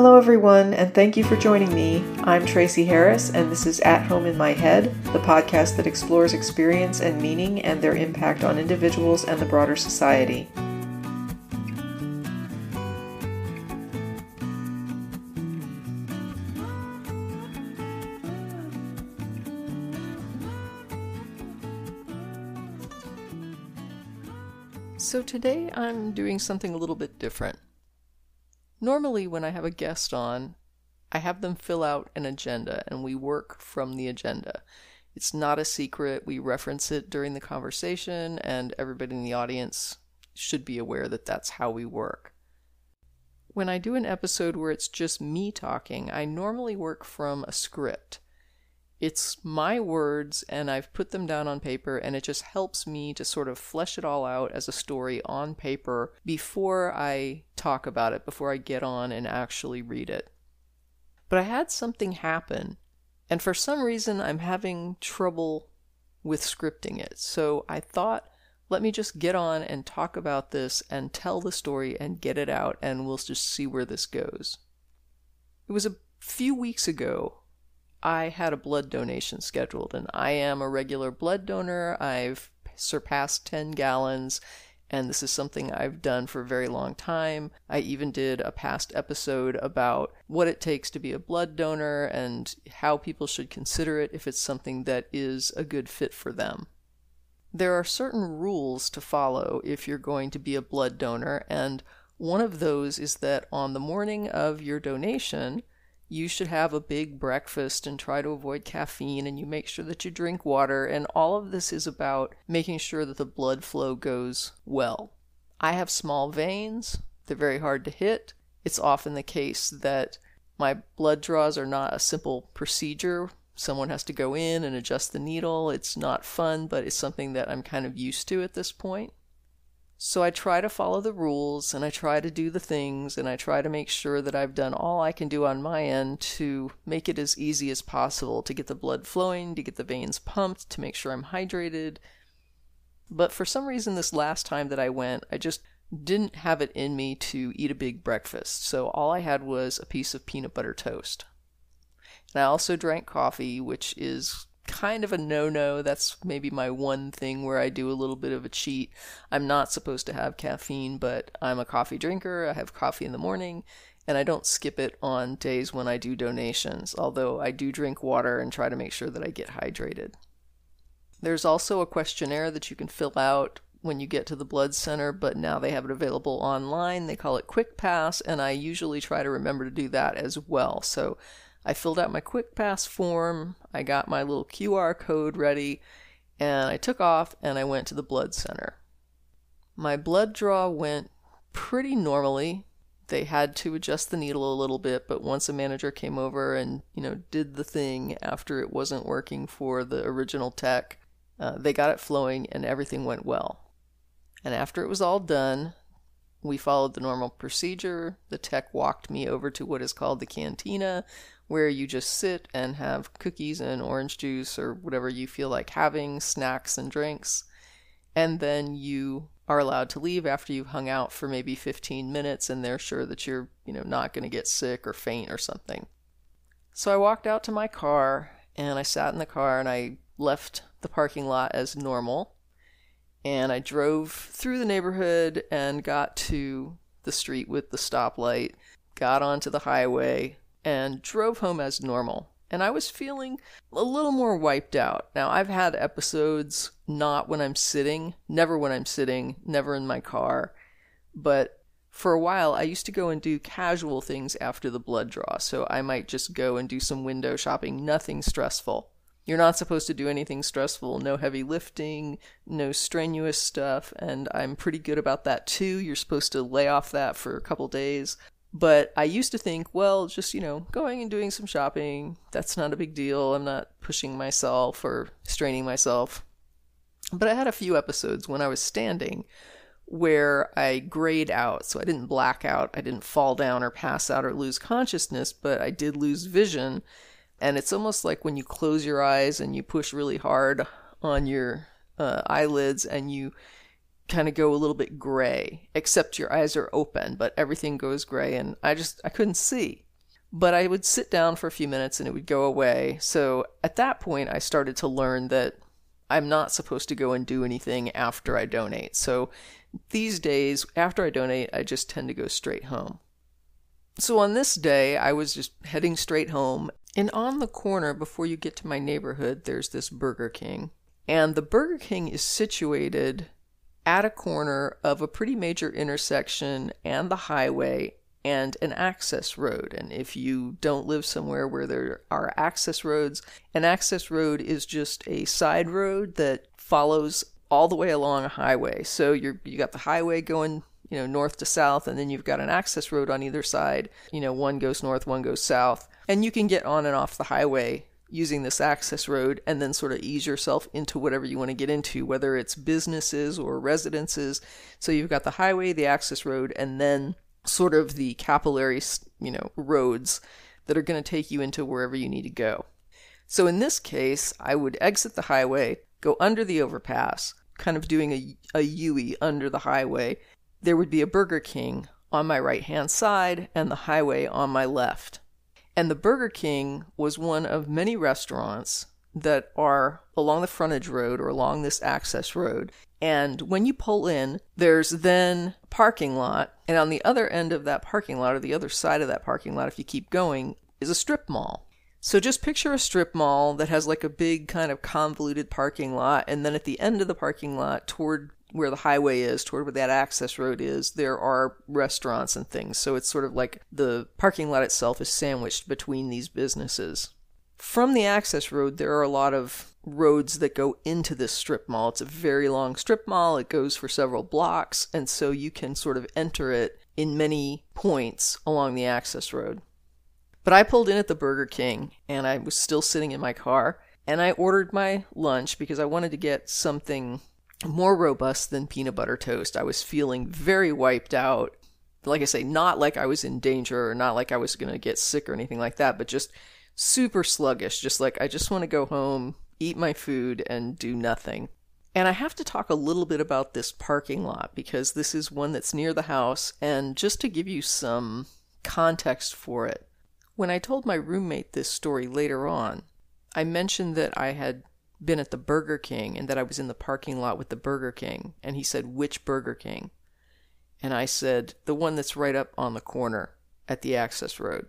Hello, everyone, and thank you for joining me. I'm Tracie Harris, and this is At Home in My Head, the podcast that explores experience and meaning and their impact on individuals and the broader society. So, today I'm doing something a little bit different. Normally, when I have a guest on, I have them fill out an agenda and we work from the agenda. It's not a secret. We reference it during the conversation, and everybody in the audience should be aware that that's how we work. When I do an episode where it's just me talking, I normally work from a script. It's my words, and I've put them down on paper, and it just helps me to sort of flesh it all out as a story on paper before I talk about it, before I get on and actually read it. But I had something happen, and for some reason, I'm having trouble with scripting it. So I thought, let me just get on and talk about this and tell the story and get it out, and we'll just see where this goes. It was a few weeks ago I had a blood donation scheduled, and I am a regular blood donor. I've surpassed 10 gallons, and this is something I've done for a very long time. I even did a past episode about what it takes to be a blood donor and how people should consider it if it's something that is a good fit for them. There are certain rules to follow if you're going to be a blood donor, and one of those is that on the morning of your donation, you should have a big breakfast and try to avoid caffeine and you make sure that you drink water and all of this is about making sure that the blood flow goes well. I have small veins, they're very hard to hit. It's often the case that my blood draws are not a simple procedure. Someone has to go in and adjust the needle. It's not fun, but it's something that I'm kind of used to at this point. So I try to follow the rules and I try to do the things and I try to make sure that I've done all I can do on my end to make it as easy as possible to get the blood flowing, to get the veins pumped, to make sure I'm hydrated. But for some reason, this last time that I went, I just didn't have it in me to eat a big breakfast. So all I had was a piece of peanut butter toast. And I also drank coffee, which is kind of a no no. That's maybe my one thing where I do a little bit of a cheat. I'm not supposed to have caffeine, but I'm a coffee drinker. I have coffee in the morning, and I don't skip it on days when I do donations, although I do drink water and try to make sure that I get hydrated. There's also a questionnaire that you can fill out when you get to the blood center, but now they have it available online. They call it Quick Pass, and I usually try to remember to do that as well. So I filled out my quick pass form, I got my little QR code ready, and I took off and I went to the blood center. My blood draw went pretty normally. They had to adjust the needle a little bit, but once a manager came over and, you know, did the thing after it wasn't working for the original tech, uh, they got it flowing and everything went well. And after it was all done, we followed the normal procedure. The tech walked me over to what is called the cantina, where you just sit and have cookies and orange juice or whatever you feel like having, snacks and drinks. And then you are allowed to leave after you've hung out for maybe 15 minutes and they're sure that you're, you know, not going to get sick or faint or something. So I walked out to my car and I sat in the car and I left the parking lot as normal. And I drove through the neighborhood and got to the street with the stoplight, got onto the highway, and drove home as normal. And I was feeling a little more wiped out. Now, I've had episodes not when I'm sitting, never when I'm sitting, never in my car, but For a while, I used to go and do casual things after the blood draw. So I might just go and do some window shopping, nothing stressful. You're not supposed to do anything stressful, no heavy lifting, no strenuous stuff, and I'm pretty good about that too. You're supposed to lay off that for a couple days. But I used to think, well, just, you know, going and doing some shopping, that's not a big deal. I'm not pushing myself or straining myself. But I had a few episodes when I was standing where I grayed out. So I didn't black out, I didn't fall down or pass out or lose consciousness, but I did lose vision and it's almost like when you close your eyes and you push really hard on your uh, eyelids and you kind of go a little bit gray except your eyes are open but everything goes gray and i just i couldn't see. But i would sit down for a few minutes and it would go away. So at that point i started to learn that i'm not supposed to go and do anything after i donate. So these days after i donate i just tend to go straight home. So on this day, I was just heading straight home and on the corner, before you get to my neighborhood, there's this Burger King. And the Burger King is situated at a corner of a pretty major intersection and the highway and an access road. And if you don't live somewhere where there are access roads, an access road is just a side road that follows all the way along a highway. So you're you got the highway going you know north to south and then you've got an access road on either side you know one goes north one goes south and you can get on and off the highway using this access road and then sort of ease yourself into whatever you want to get into, whether it's businesses or residences. So you've got the highway, the access road, and then sort of the capillary, you know, roads that are going to take you into wherever you need to go. So in this case, I would exit the highway, go under the overpass, kind of doing a, a U under the highway. There would be a Burger King on my right hand side and the highway on my left. And the Burger King was one of many restaurants that are along the frontage road or along this access road. And when you pull in, there's then a parking lot. And on the other end of that parking lot, or the other side of that parking lot, if you keep going, is a strip mall. So just picture a strip mall that has like a big kind of convoluted parking lot. And then at the end of the parking lot, toward where the highway is, toward where that access road is, there are restaurants and things. So it's sort of like the parking lot itself is sandwiched between these businesses. From the access road, there are a lot of roads that go into this strip mall. It's a very long strip mall, it goes for several blocks, and so you can sort of enter it in many points along the access road. But I pulled in at the Burger King and I was still sitting in my car and I ordered my lunch because I wanted to get something more robust than peanut butter toast. I was feeling very wiped out. Like I say, not like I was in danger or not like I was going to get sick or anything like that, but just super sluggish. Just like I just want to go home, eat my food, and do nothing. And I have to talk a little bit about this parking lot because this is one that's near the house. And just to give you some context for it, when I told my roommate this story later on, I mentioned that I had been at the Burger King and that I was in the parking lot with the Burger King. And he said, Which Burger King? And I said, The one that's right up on the corner at the access road.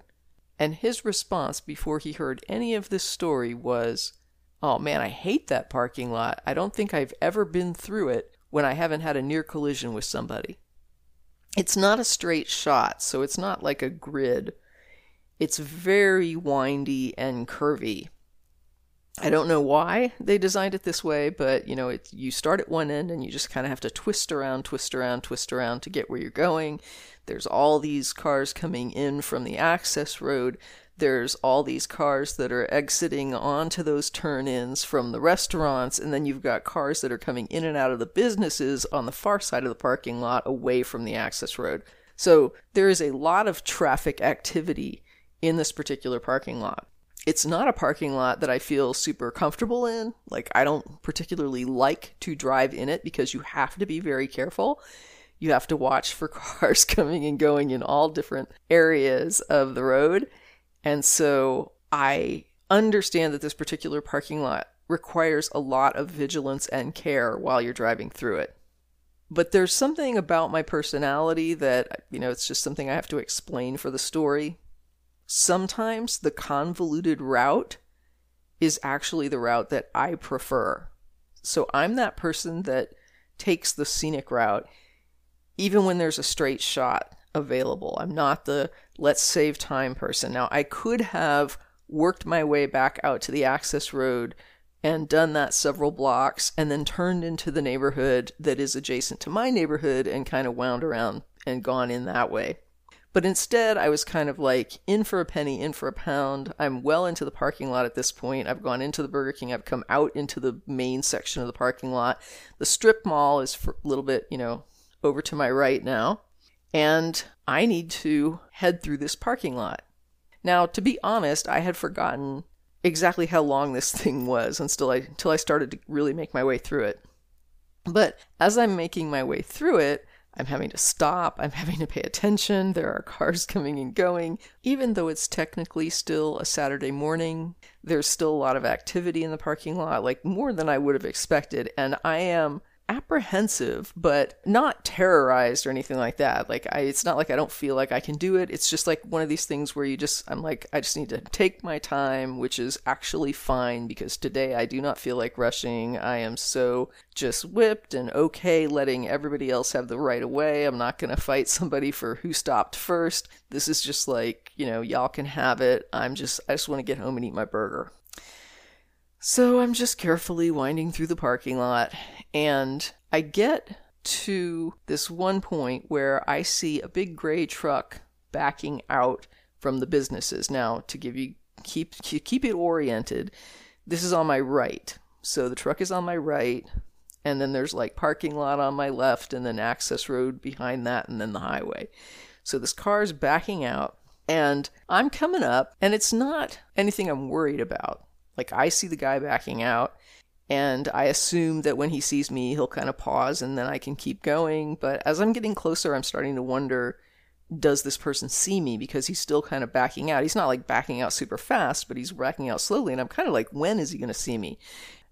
And his response before he heard any of this story was, Oh man, I hate that parking lot. I don't think I've ever been through it when I haven't had a near collision with somebody. It's not a straight shot, so it's not like a grid. It's very windy and curvy. I don't know why they designed it this way, but you know, it, you start at one end and you just kind of have to twist around, twist around, twist around to get where you're going. There's all these cars coming in from the access road. There's all these cars that are exiting onto those turn ins from the restaurants, and then you've got cars that are coming in and out of the businesses on the far side of the parking lot away from the access road. So there is a lot of traffic activity in this particular parking lot it's not a parking lot that I feel super comfortable in. Like, I don't particularly like to drive in it because you have to be very careful. You have to watch for cars coming and going in all different areas of the road. And so I understand that this particular parking lot requires a lot of vigilance and care while you're driving through it. But there's something about my personality that, you know, it's just something I have to explain for the story sometimes the convoluted route is actually the route that I prefer. So I'm that person that takes the scenic route even when there's a straight shot. available. I'm not the let's save time person. Now, I could have worked my way back out to the access road and done that several blocks and then turned into the neighborhood that is adjacent to my neighborhood and kind of wound around and gone in that way. But instead, I was kind of like in for a penny, in for a pound. I'm well into the parking lot at this point. I've gone into the Burger King. I've come out into the main section of the parking lot. The strip mall is a little bit, you know, over to my right now. And I need to head through this parking lot. Now, to be honest, I had forgotten exactly how long this thing was until I until I started to really make my way through it. But as I'm making my way through it, I'm having to stop, I'm having to pay attention, there are cars coming and going. Even though it's technically still a Saturday morning, there's still a lot of activity in the parking lot, like more than I would have expected, and I am apprehensive, but not terrorized or anything like that. Like I it's not like I don't feel like I can do it. It's just like one of these things where you just I'm like I just need to take my time, which is actually fine because today I do not feel like rushing. I am so just whipped and okay letting everybody else have the right of way. I'm not going to fight somebody for who stopped first. This is just like, you know, y'all can have it. I'm just I just want to get home and eat my burger. So I'm just carefully winding through the parking lot, and I get to this one point where I see a big gray truck backing out from the businesses. Now, to give you keep keep it oriented, this is on my right. So the truck is on my right, and then there's like parking lot on my left, and then access road behind that, and then the highway. So this car is backing out, and I'm coming up, and it's not anything I'm worried about. Like I see the guy backing out and I assume that when he sees me, he'll kind of pause and then I can keep going. But as I'm getting closer, I'm starting to wonder does this person see me? Because he's still kind of backing out. He's not like backing out super fast, but he's backing out slowly. And I'm kind of like, when is he going to see me?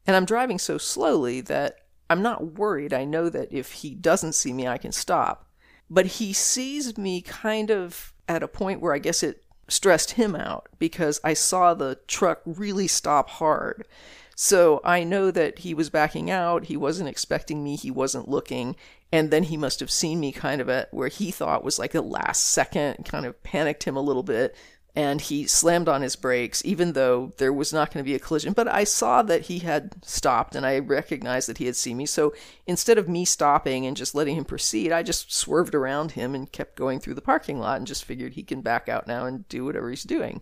And I'm driving so slowly that I'm not worried. I know that if he doesn't see me, I can stop. But he sees me kind of at a point where I guess it stressed him out because I saw the truck really stop hard. So I know that he was backing out. He wasn't expecting me. He wasn't looking. And then he must have seen me kind of at where he thought was like the last second, kind of panicked him a little bit and he slammed on his brakes, even though there was not going to be a collision. But I saw that he had stopped, and I recognized that he had seen me. So instead of me stopping and just letting him proceed, I just swerved around him and kept going through the parking lot and just figured he can back out now and do whatever he's doing.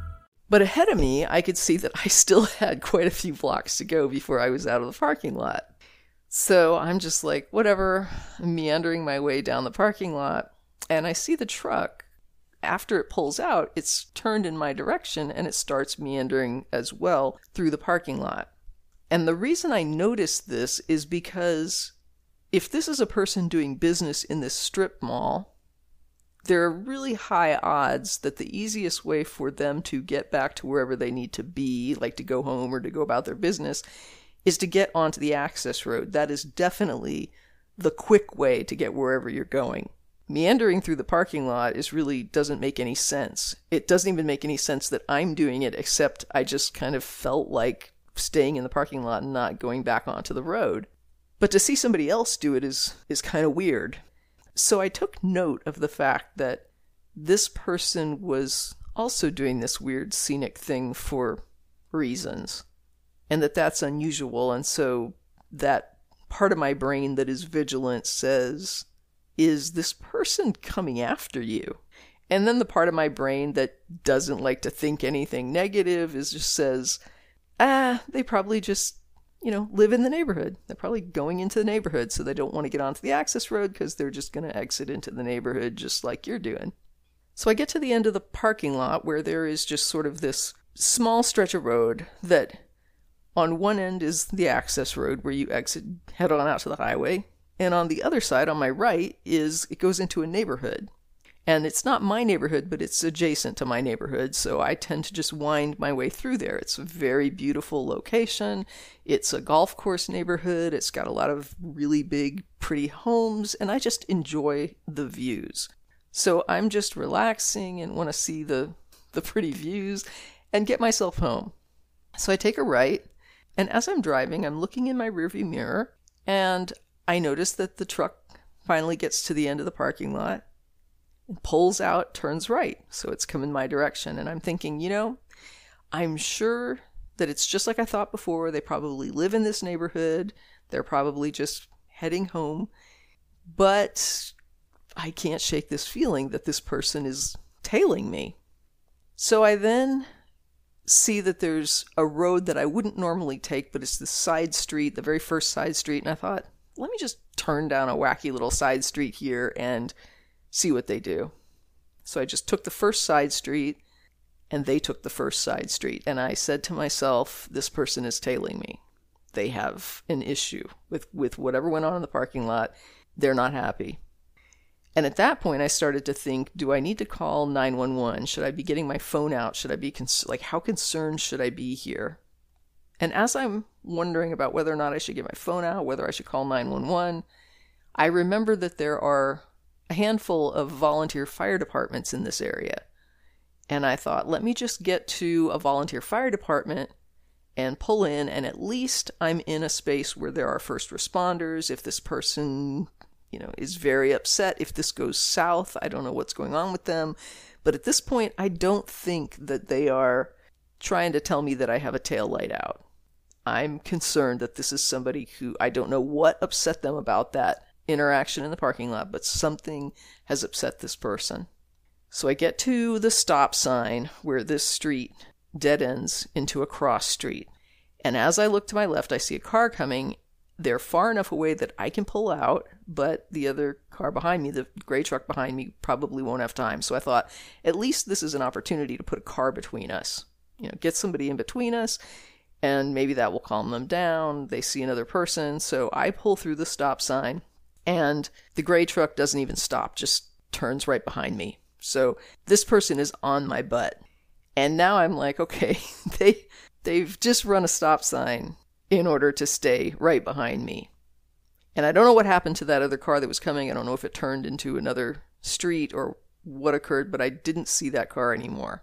But ahead of me, I could see that I still had quite a few blocks to go before I was out of the parking lot. So I'm just like, whatever, I'm meandering my way down the parking lot, and I see the truck. After it pulls out, it's turned in my direction and it starts meandering as well through the parking lot. And the reason I noticed this is because if this is a person doing business in this strip mall, there are really high odds that the easiest way for them to get back to wherever they need to be, like to go home or to go about their business, is to get onto the access road. That is definitely the quick way to get wherever you're going. Meandering through the parking lot is really doesn't make any sense. It doesn't even make any sense that I'm doing it, except I just kind of felt like staying in the parking lot and not going back onto the road. But to see somebody else do it is is kind of weird. So I took note of the fact that this person was also doing this weird scenic thing for reasons, and that that's unusual. And so that part of my brain that is vigilant says, Is this person coming after you? And then the part of my brain that doesn't like to think anything negative is just says, Ah, they probably just you know, live in the neighborhood. They're probably going into the neighborhood, so they don't want to get onto the access road because they're just going to exit into the neighborhood just like you're doing. So I get to the end of the parking lot where there is just sort of this small stretch of road that on one end is the access road where you exit, head on out to the highway, and on the other side, on my right, is it goes into a neighborhood. And it's not my neighborhood, but it's adjacent to my neighborhood, so I tend to just wind my way through there. It's a very beautiful location. It's a golf course neighborhood. It's got a lot of really big, pretty homes, and I just enjoy the views. So I'm just relaxing and want to see the, the pretty views and get myself home. So I take a right, and as I'm driving, I'm looking in my rearview mirror, and I notice that the truck finally gets to the end of the parking lot pulls out, turns right. So it's coming my direction. And I'm thinking, you know, I'm sure that it's just like I thought before. They probably live in this neighborhood. They're probably just heading home. But I can't shake this feeling that this person is tailing me. So I then see that there's a road that I wouldn't normally take, but it's the side street, the very first side street. And I thought, let me just turn down a wacky little side street here and see what they do. So I just took the first side street and they took the first side street. And I said to myself, this person is tailing me. They have an issue with, with whatever went on in the parking lot. They're not happy. And at that point, I started to think, do I need to call 911? Should I be getting my phone out? Should I be, cons- like, how concerned should I be here? And as I'm wondering about whether or not I should get my phone out, whether I should call 911, I remember that there are a handful of volunteer fire departments in this area. And I thought, let me just get to a volunteer fire department and pull in, and at least I'm in a space where there are first responders. If this person, you know, is very upset, if this goes south, I don't know what's going on with them. But at this point, I don't think that they are trying to tell me that I have a tail light out. I'm concerned that this is somebody who I don't know what upset them about that interaction in the parking lot, but something has upset this person. So I get to the stop sign where this street dead ends into a cross street. And as I look to my left, I see a car coming. They're far enough away that I can pull out, but the other car behind me, the gray truck behind me, probably won't have time. So I thought, at least this is an opportunity to put a car between us. You know, get somebody in between us, and maybe that will calm them down. They see another person. So I pull through the stop sign and the gray truck doesn't even stop, just turns right behind me. So this person is on my butt. And now I'm like, okay, they they've just run a stop sign in order to stay right behind me. And I don't know what happened to that other car that was coming. I don't know if it turned into another street or what occurred, but I didn't see that car anymore.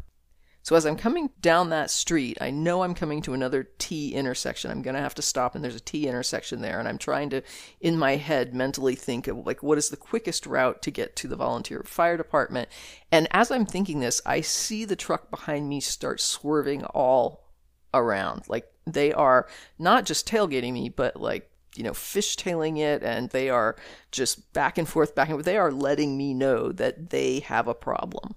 So as I'm coming down that street, I know I'm coming to another T intersection. I'm going to have to stop and there's a T intersection there and I'm trying to in my head mentally think of like what is the quickest route to get to the volunteer fire department. And as I'm thinking this, I see the truck behind me start swerving all around. Like they are not just tailgating me, but like you know, fishtailing it, and they are just back and forth, back and forth. They are letting me know that they have a problem.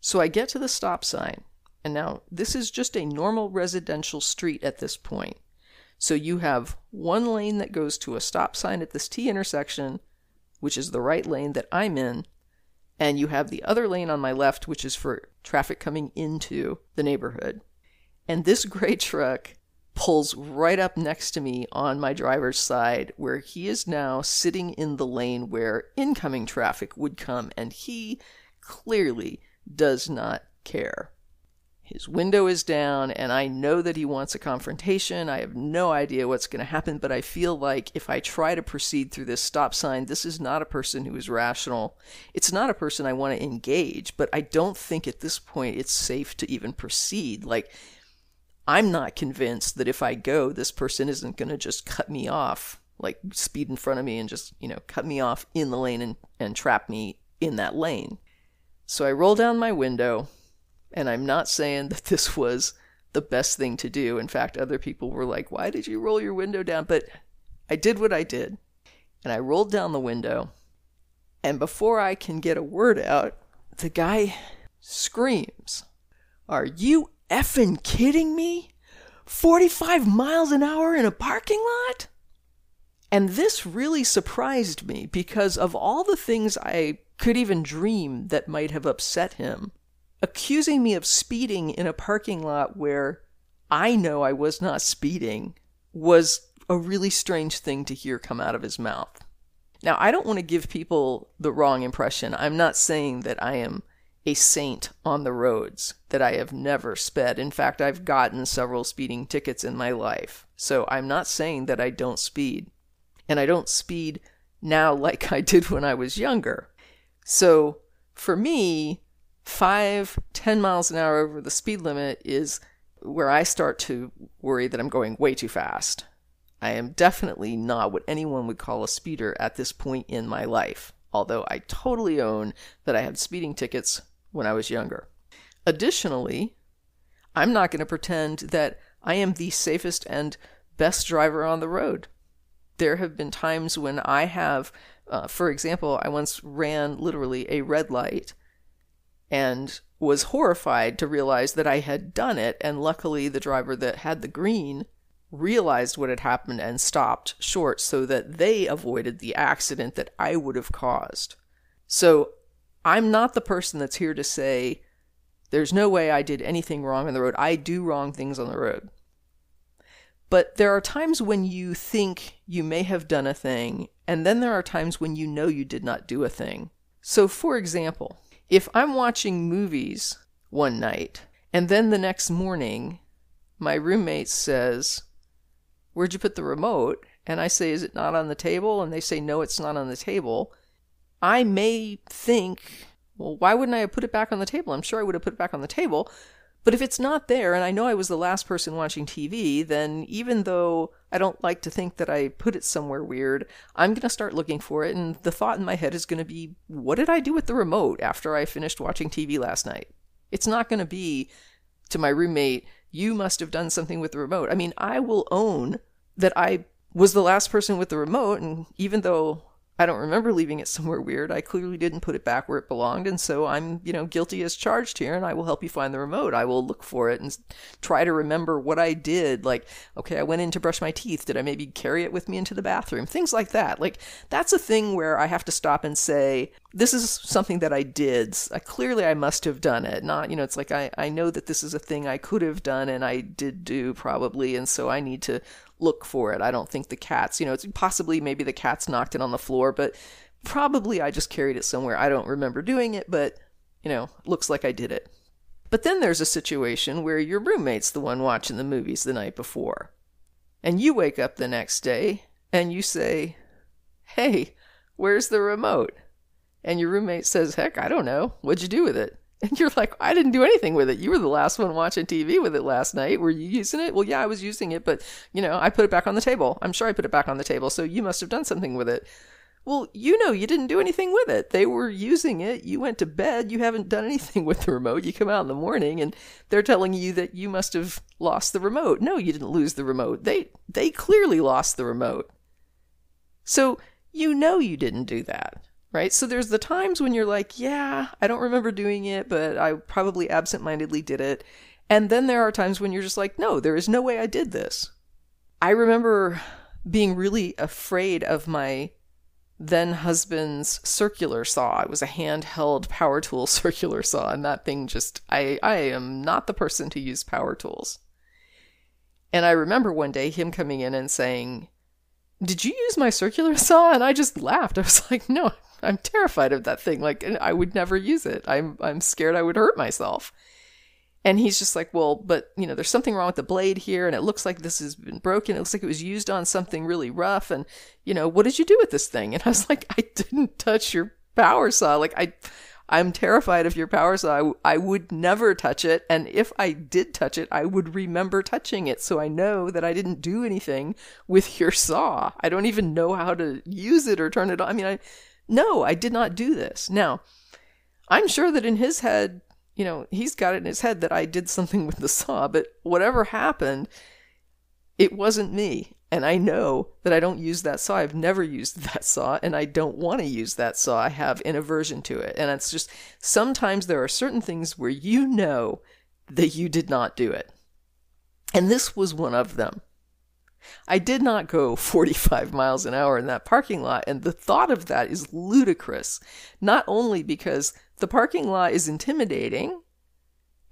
So I get to the stop sign, and now this is just a normal residential street at this point. So you have one lane that goes to a stop sign at this T intersection, which is the right lane that I'm in, and you have the other lane on my left, which is for traffic coming into the neighborhood. And this gray truck pulls right up next to me on my driver's side, where he is now sitting in the lane where incoming traffic would come, and he clearly does not care. His window is down, and I know that he wants a confrontation. I have no idea what's going to happen, but I feel like if I try to proceed through this stop sign, this is not a person who is rational. It's not a person I want to engage, but I don't think at this point it's safe to even proceed. Like, I'm not convinced that if I go, this person isn't going to just cut me off, like speed in front of me and just, you know, cut me off in the lane and, and trap me in that lane. So I roll down my window, and I'm not saying that this was the best thing to do. In fact, other people were like, Why did you roll your window down? But I did what I did, and I rolled down the window. And before I can get a word out, the guy screams, Are you effing kidding me? 45 miles an hour in a parking lot? And this really surprised me because of all the things I could even dream that might have upset him. Accusing me of speeding in a parking lot where I know I was not speeding was a really strange thing to hear come out of his mouth. Now, I don't want to give people the wrong impression. I'm not saying that I am a saint on the roads, that I have never sped. In fact, I've gotten several speeding tickets in my life. So I'm not saying that I don't speed. And I don't speed now like I did when I was younger. So for me, five, ten miles an hour over the speed limit is where I start to worry that I'm going way too fast. I am definitely not what anyone would call a speeder at this point in my life, although I totally own that I had speeding tickets when I was younger. Additionally, I'm not going to pretend that I am the safest and best driver on the road. There have been times when I have, uh, for example, I once ran literally a red light and was horrified to realize that I had done it. And luckily, the driver that had the green realized what had happened and stopped short so that they avoided the accident that I would have caused. So I'm not the person that's here to say, there's no way I did anything wrong on the road. I do wrong things on the road. But there are times when you think you may have done a thing, and then there are times when you know you did not do a thing. So, for example, if I'm watching movies one night, and then the next morning my roommate says, Where'd you put the remote? And I say, Is it not on the table? And they say, No, it's not on the table. I may think, Well, why wouldn't I have put it back on the table? I'm sure I would have put it back on the table. But if it's not there, and I know I was the last person watching TV, then even though I don't like to think that I put it somewhere weird, I'm going to start looking for it. And the thought in my head is going to be, what did I do with the remote after I finished watching TV last night? It's not going to be to my roommate, you must have done something with the remote. I mean, I will own that I was the last person with the remote. And even though I don't remember leaving it somewhere weird. I clearly didn't put it back where it belonged, and so I'm, you know, guilty as charged here, and I will help you find the remote. I will look for it and try to remember what I did. Like, okay, I went in to brush my teeth. Did I maybe carry it with me into the bathroom? Things like that. Like, that's a thing where I have to stop and say, this is something that I did. I, clearly, I must have done it. Not, you know, it's like I, I know that this is a thing I could have done and I did do probably, and so I need to look for it. I don't think the cats, you know, it's possibly maybe the cats knocked it on the floor, but probably I just carried it somewhere. I don't remember doing it, but, you know, looks like I did it. But then there's a situation where your roommate's the one watching the movies the night before. And you wake up the next day and you say, Hey, where's the remote? And your roommate says, Heck, I don't know. What'd you do with it? And you're like, I didn't do anything with it. You were the last one watching TV with it last night. Were you using it? Well, yeah, I was using it, but, you know, I put it back on the table. I'm sure I put it back on the table, so you must have done something with it. Well, you know, you didn't do anything with it. They were using it. You went to bed. You haven't done anything with the remote. You come out in the morning and they're telling you that you must have lost the remote. No, you didn't lose the remote. They they clearly lost the remote. So, you know you didn't do that right? So there's the times when you're like, yeah, I don't remember doing it, but I probably absentmindedly did it. And then there are times when you're just like, no, there is no way I did this. I remember being really afraid of my then husband's circular saw. It was a handheld power tool circular saw, and that thing just I I am not the person to use power tools. And I remember one day him coming in and saying, "Did you use my circular saw?" And I just laughed. I was like, "No, I'm terrified of that thing. Like I would never use it. I'm I'm scared I would hurt myself. And he's just like, well, but you know, there's something wrong with the blade here, and it looks like this has been broken. It looks like it was used on something really rough, and you know, what did you do with this thing? And I was like, I didn't touch your power saw. Like I, I'm terrified of your power saw. I, I would never touch it, and if I did touch it, I would remember touching it, so I know that I didn't do anything with your saw. I don't even know how to use it or turn it on. I mean, I no, I did not do this. Now, I'm sure that in his head, you know, he's got it in his head that I did something with the saw, but whatever happened, it wasn't me. And I know that I don't use that saw. I've never used that saw, and I don't want to use that saw. I have an aversion to it. And it's just sometimes there are certain things where you know that you did not do it. And this was one of them. I did not go 45 miles an hour in that parking lot, and the thought of that is ludicrous. Not only because the parking lot is intimidating,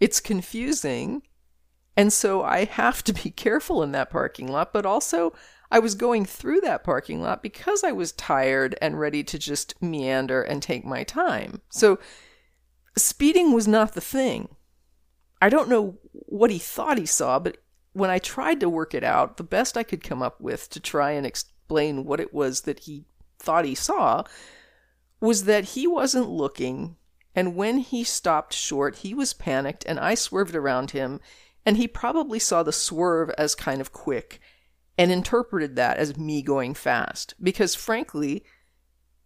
it's confusing, and so I have to be careful in that parking lot, but also I was going through that parking lot because I was tired and ready to just meander and take my time. So speeding was not the thing. I don't know what he thought he saw, but when I tried to work it out, the best I could come up with to try and explain what it was that he thought he saw was that he wasn't looking, and when he stopped short, he was panicked, and I swerved around him, and he probably saw the swerve as kind of quick and interpreted that as me going fast. Because frankly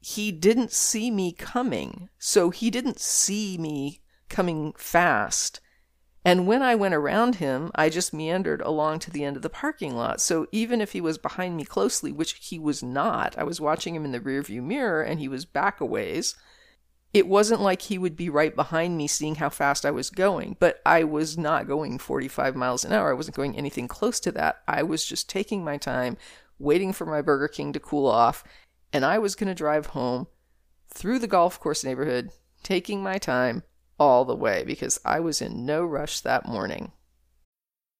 he didn't see me coming so he didn't see me coming fast and when I went around him, I just meandered along to the end of the parking lot. So even if he was behind me closely, which he was not, I was watching him in the rearview mirror and he was back a ways it wasn't like he would be right behind me seeing how fast I was going, but I was not going 45 miles an hour. I wasn't going anything close to that. I was just taking my time, waiting for my Burger King to cool off, and I was going to drive home through the golf course neighborhood, taking my time all the way because I was in no rush that morning.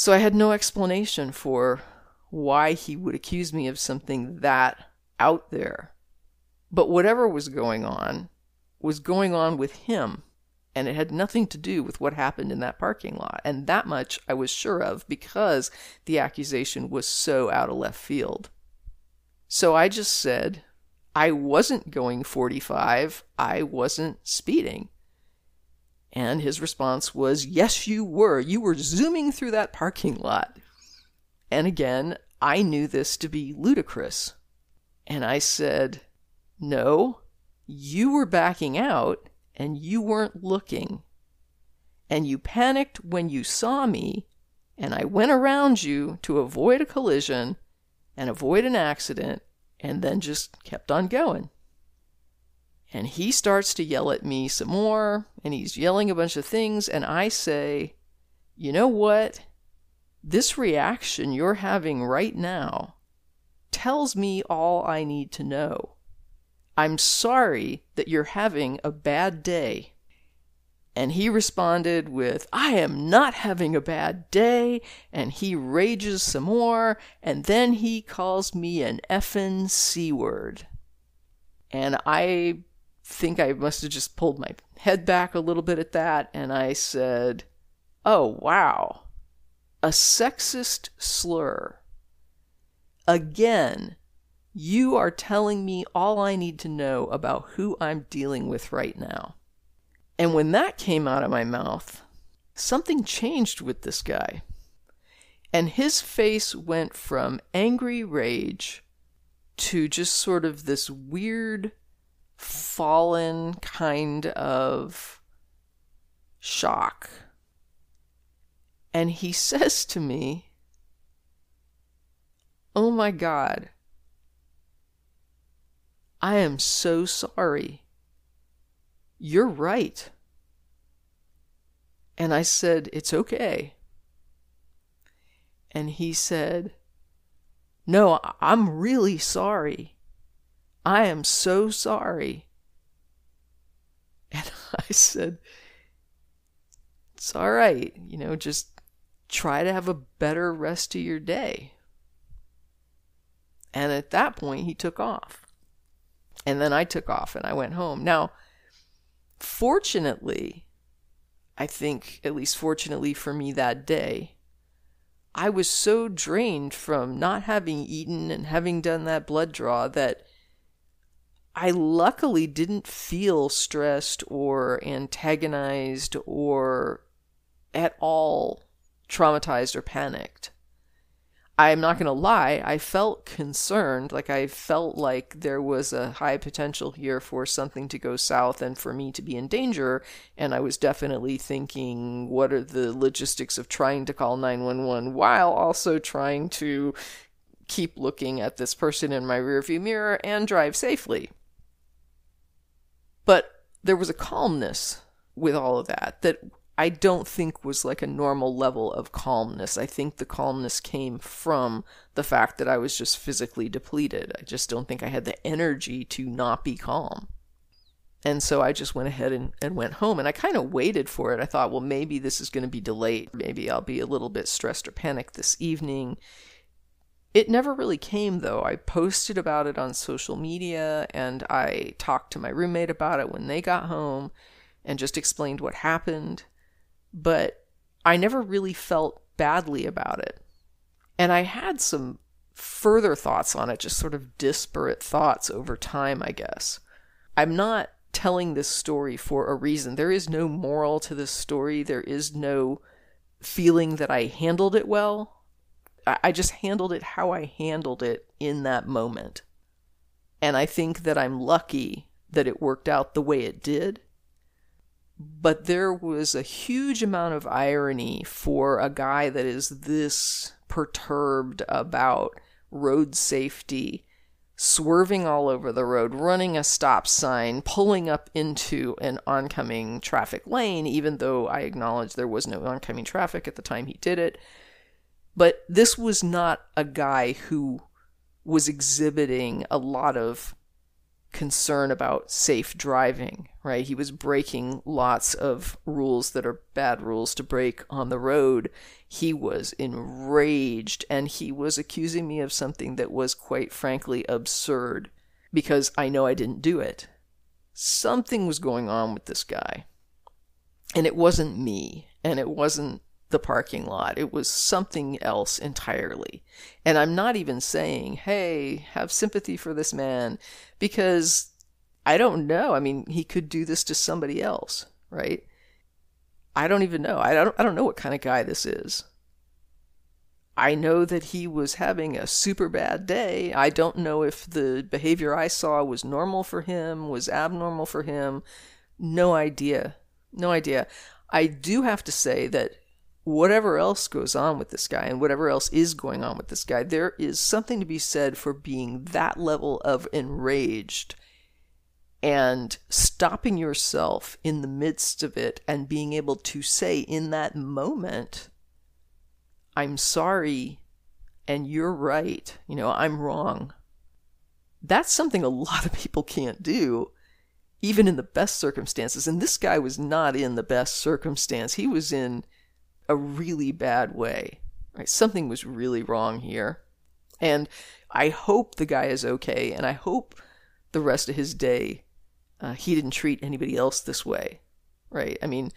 So I had no explanation for why he would accuse me of something that out there. But whatever was going on was going on with him, and it had nothing to do with what happened in that parking lot. And that much I was sure of because the accusation was so out of left field. So I just said, I wasn't going 45, I wasn't speeding. And his response was, Yes, you were. You were zooming through that parking lot. And again, I knew this to be ludicrous. And I said, No, you were backing out and you weren't looking. And you panicked when you saw me, and I went around you to avoid a collision and avoid an accident, and then just kept on going. And he starts to yell at me some more, and he's yelling a bunch of things. And I say, You know what? This reaction you're having right now tells me all I need to know. I'm sorry that you're having a bad day. And he responded with, I am not having a bad day. And he rages some more. And then he calls me an effin' C word. And I think I must have just pulled my head back a little bit at that and I said, Oh, wow. A sexist slur. Again, you are telling me all I need to know about who I'm dealing with right now. And when that came out of my mouth, something changed with this guy. And his face went from angry rage to just sort of this weird fallen kind of shock. And he says to me, Oh my God, I am so sorry. You're right. And I said, It's okay. And he said, No, I'm really sorry. I am so sorry. And I said, It's all right. You know, just try to have a better rest of your day. And at that point, he took off. And then I took off and I went home. Now, fortunately, I think, at least fortunately for me that day, I was so drained from not having eaten and having done that blood draw that I luckily didn't feel stressed or antagonized or at all traumatized or panicked. I'm not going to lie, I felt concerned. Like, I felt like there was a high potential here for something to go south and for me to be in danger. And I was definitely thinking, what are the logistics of trying to call 911 while also trying to keep looking at this person in my rearview mirror and drive safely. But there was a calmness with all of that that I don't think was like a normal level of calmness. I think the calmness came from the fact that I was just physically depleted. I just don't think I had the energy to not be calm. And so I just went ahead and, and went home and I kind of waited for it. I thought, well, maybe this is going to be delayed. Maybe I'll be a little bit stressed or panicked this evening. It never really came though. I posted about it on social media and I talked to my roommate about it when they got home and just explained what happened. But I never really felt badly about it. And I had some further thoughts on it, just sort of disparate thoughts over time, I guess. I'm not telling this story for a reason. There is no moral to this story. There is no feeling that I handled it well. I just handled it how I handled it in that moment. And I think that I'm lucky that it worked out the way it did. But there was a huge amount of irony for a guy that is this perturbed about road safety swerving all over the road, running a stop sign, pulling up into an oncoming traffic lane, even though I acknowledge there was no oncoming traffic at the time he did it. But this was not a guy who was exhibiting a lot of concern about safe driving, right? He was breaking lots of rules that are bad rules to break on the road. He was enraged and he was accusing me of something that was quite frankly absurd because I know I didn't do it. Something was going on with this guy. And it wasn't me and it wasn't the parking lot. It was something else entirely. And I'm not even saying, hey, have sympathy for this man, because I don't know. I mean, he could do this to somebody else, right? I don't even know. I don't, I don't know what kind of guy this is. I know that he was having a super bad day. I don't know if the behavior I saw was normal for him, was abnormal for him. No idea. No idea. I do have to say that whatever else goes on with this guy and whatever else is going on with this guy, there is something to be said for being that level of enraged and stopping yourself in the midst of it and being able to say in that moment, I'm sorry and you're right. You know, I'm wrong. That's something a lot of people can't do, even in the best circumstances. And this guy was not in the best circumstance. He was in a really bad way. Right? Something was really wrong here. And I hope the guy is okay, and I hope the rest of his day uh, he didn't treat anybody else this way. Right? I mean,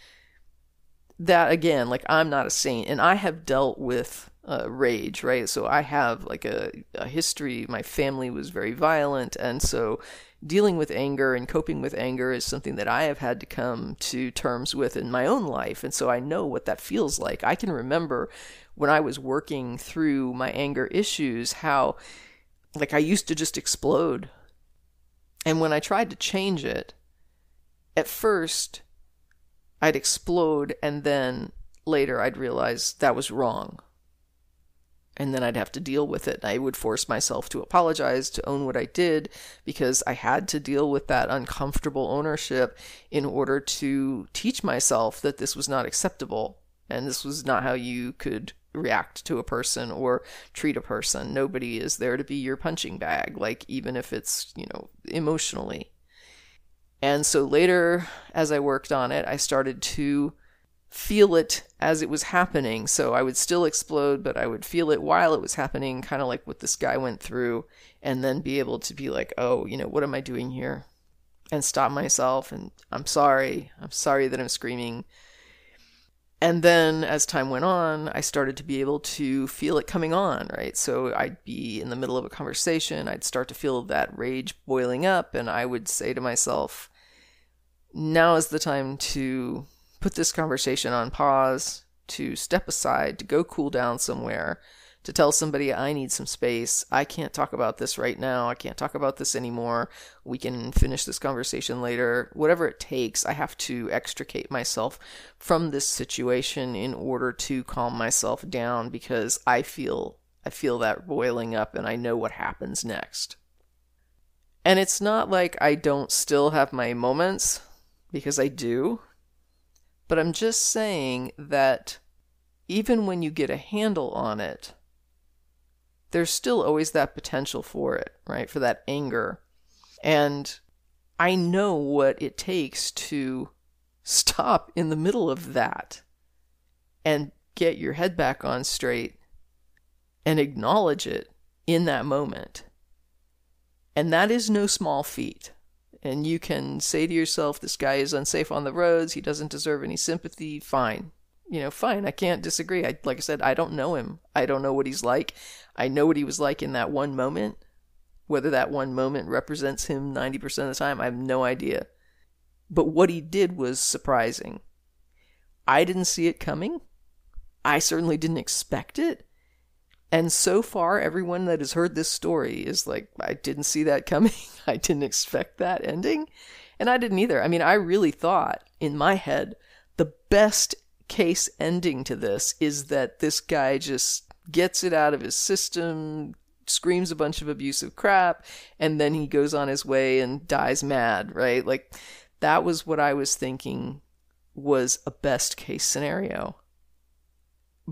that again, like, I'm not a saint, and I have dealt with uh, rage, right? So I have like a, a history. My family was very violent, and so dealing with anger and coping with anger is something that I have had to come to terms with in my own life. And so I know what that feels like. I can remember when I was working through my anger issues how, like, I used to just explode. And when I tried to change it, at first, I'd explode and then later I'd realize that was wrong and then I'd have to deal with it. I would force myself to apologize, to own what I did, because I had to deal with that uncomfortable ownership in order to teach myself that this was not acceptable and this was not how you could react to a person or treat a person. Nobody is there to be your punching bag, like even if it's, you know, emotionally. And so later, as I worked on it, I started to feel it as it was happening. So I would still explode, but I would feel it while it was happening, kind of like what this guy went through, and then be able to be like, oh, you know, what am I doing here? And stop myself. And I'm sorry. I'm sorry that I'm screaming. And then as time went on, I started to be able to feel it coming on, right? So I'd be in the middle of a conversation, I'd start to feel that rage boiling up, and I would say to myself, now is the time to put this conversation on pause, to step aside, to go cool down somewhere, to tell somebody I need some space. I can't talk about this right now. I can't talk about this anymore. We can finish this conversation later. Whatever it takes, I have to extricate myself from this situation in order to calm myself down because I feel I feel that boiling up and I know what happens next. And it's not like I don't still have my moments, because I do. But I'm just saying that even when you get a handle on it, there's still always that potential for it, right? For that anger. And I know what it takes to stop in the middle of that and get your head back on straight and acknowledge it in that moment. And that is no small feat. And you can say to yourself, this guy is unsafe on the roads. He doesn't deserve any sympathy. Fine. You know, fine. I can't disagree. I, like I said, I don't know him. I don't know what he's like. I know what he was like in that one moment. Whether that one moment represents him 90% of the time, I have no idea. But what he did was surprising. I didn't see it coming. I certainly didn't expect it. And so far, everyone that has heard this story is like, I didn't see that coming. I didn't expect that ending. And I didn't either. I mean, I really thought in my head, the best case ending to this is that this guy just gets it out of his system, screams a bunch of abusive crap, and then he goes on his way and dies mad, right? Like, that was what I was thinking was a best case scenario.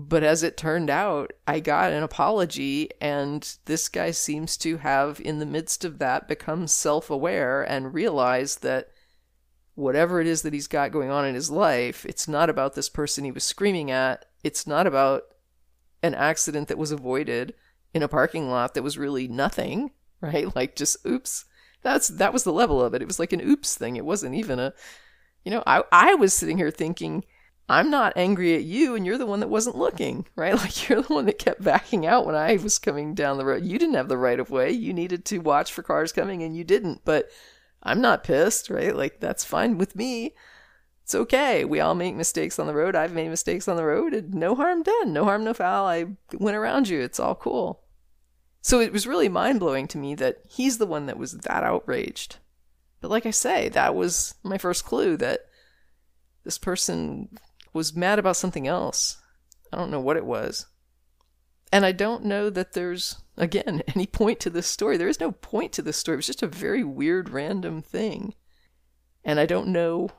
But as it turned out, I got an apology, and this guy seems to have, in the midst of that, become self aware and realized that whatever it is that he's got going on in his life, it's not about this person he was screaming at. It's not about an accident that was avoided in a parking lot that was really nothing, right? Like just oops. That's that was the level of it. It was like an oops thing. It wasn't even a you know, I I was sitting here thinking I'm not angry at you and you're the one that wasn't looking, right? Like you're the one that kept backing out when I was coming down the road. You didn't have the right of way. You needed to watch for cars coming and you didn't. But I'm not pissed, right? Like that's fine with me. It's okay. We all make mistakes on the road. I've made mistakes on the road and no harm done. No harm, no foul. I went around you. It's all cool. So it was really mind blowing to me that he's the one that was that outraged. But like I say, that was my first clue that this person was mad about something else. I don't know what it was. And I don't know that there's, again, any point to this story. There is no point to this story. It was just a very weird, random thing. And I don't know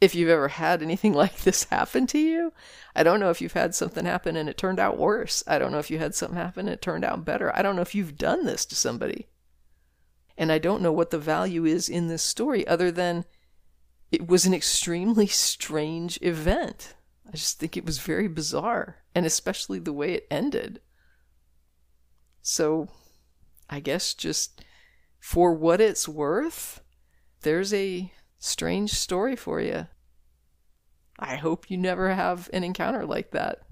if you've ever had anything like this happen to you. I don't know if you've had something happen and it turned out worse. I don't know if you had something happen and it turned out better. I don't know if you've done this to somebody. And I don't know what the value is in this story other than it was an extremely strange event. I just think it was very bizarre, and especially the way it ended. So, I guess just for what it's worth, there's a strange story for you. I hope you never have an encounter like that.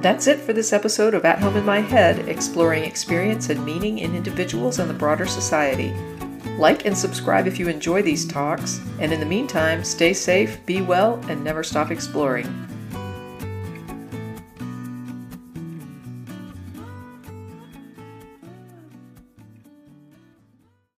That's it for this episode of At Home in My Head, exploring experience and meaning in individuals and the broader society. Like and subscribe if you enjoy these talks, and in the meantime, stay safe, be well, and never stop exploring.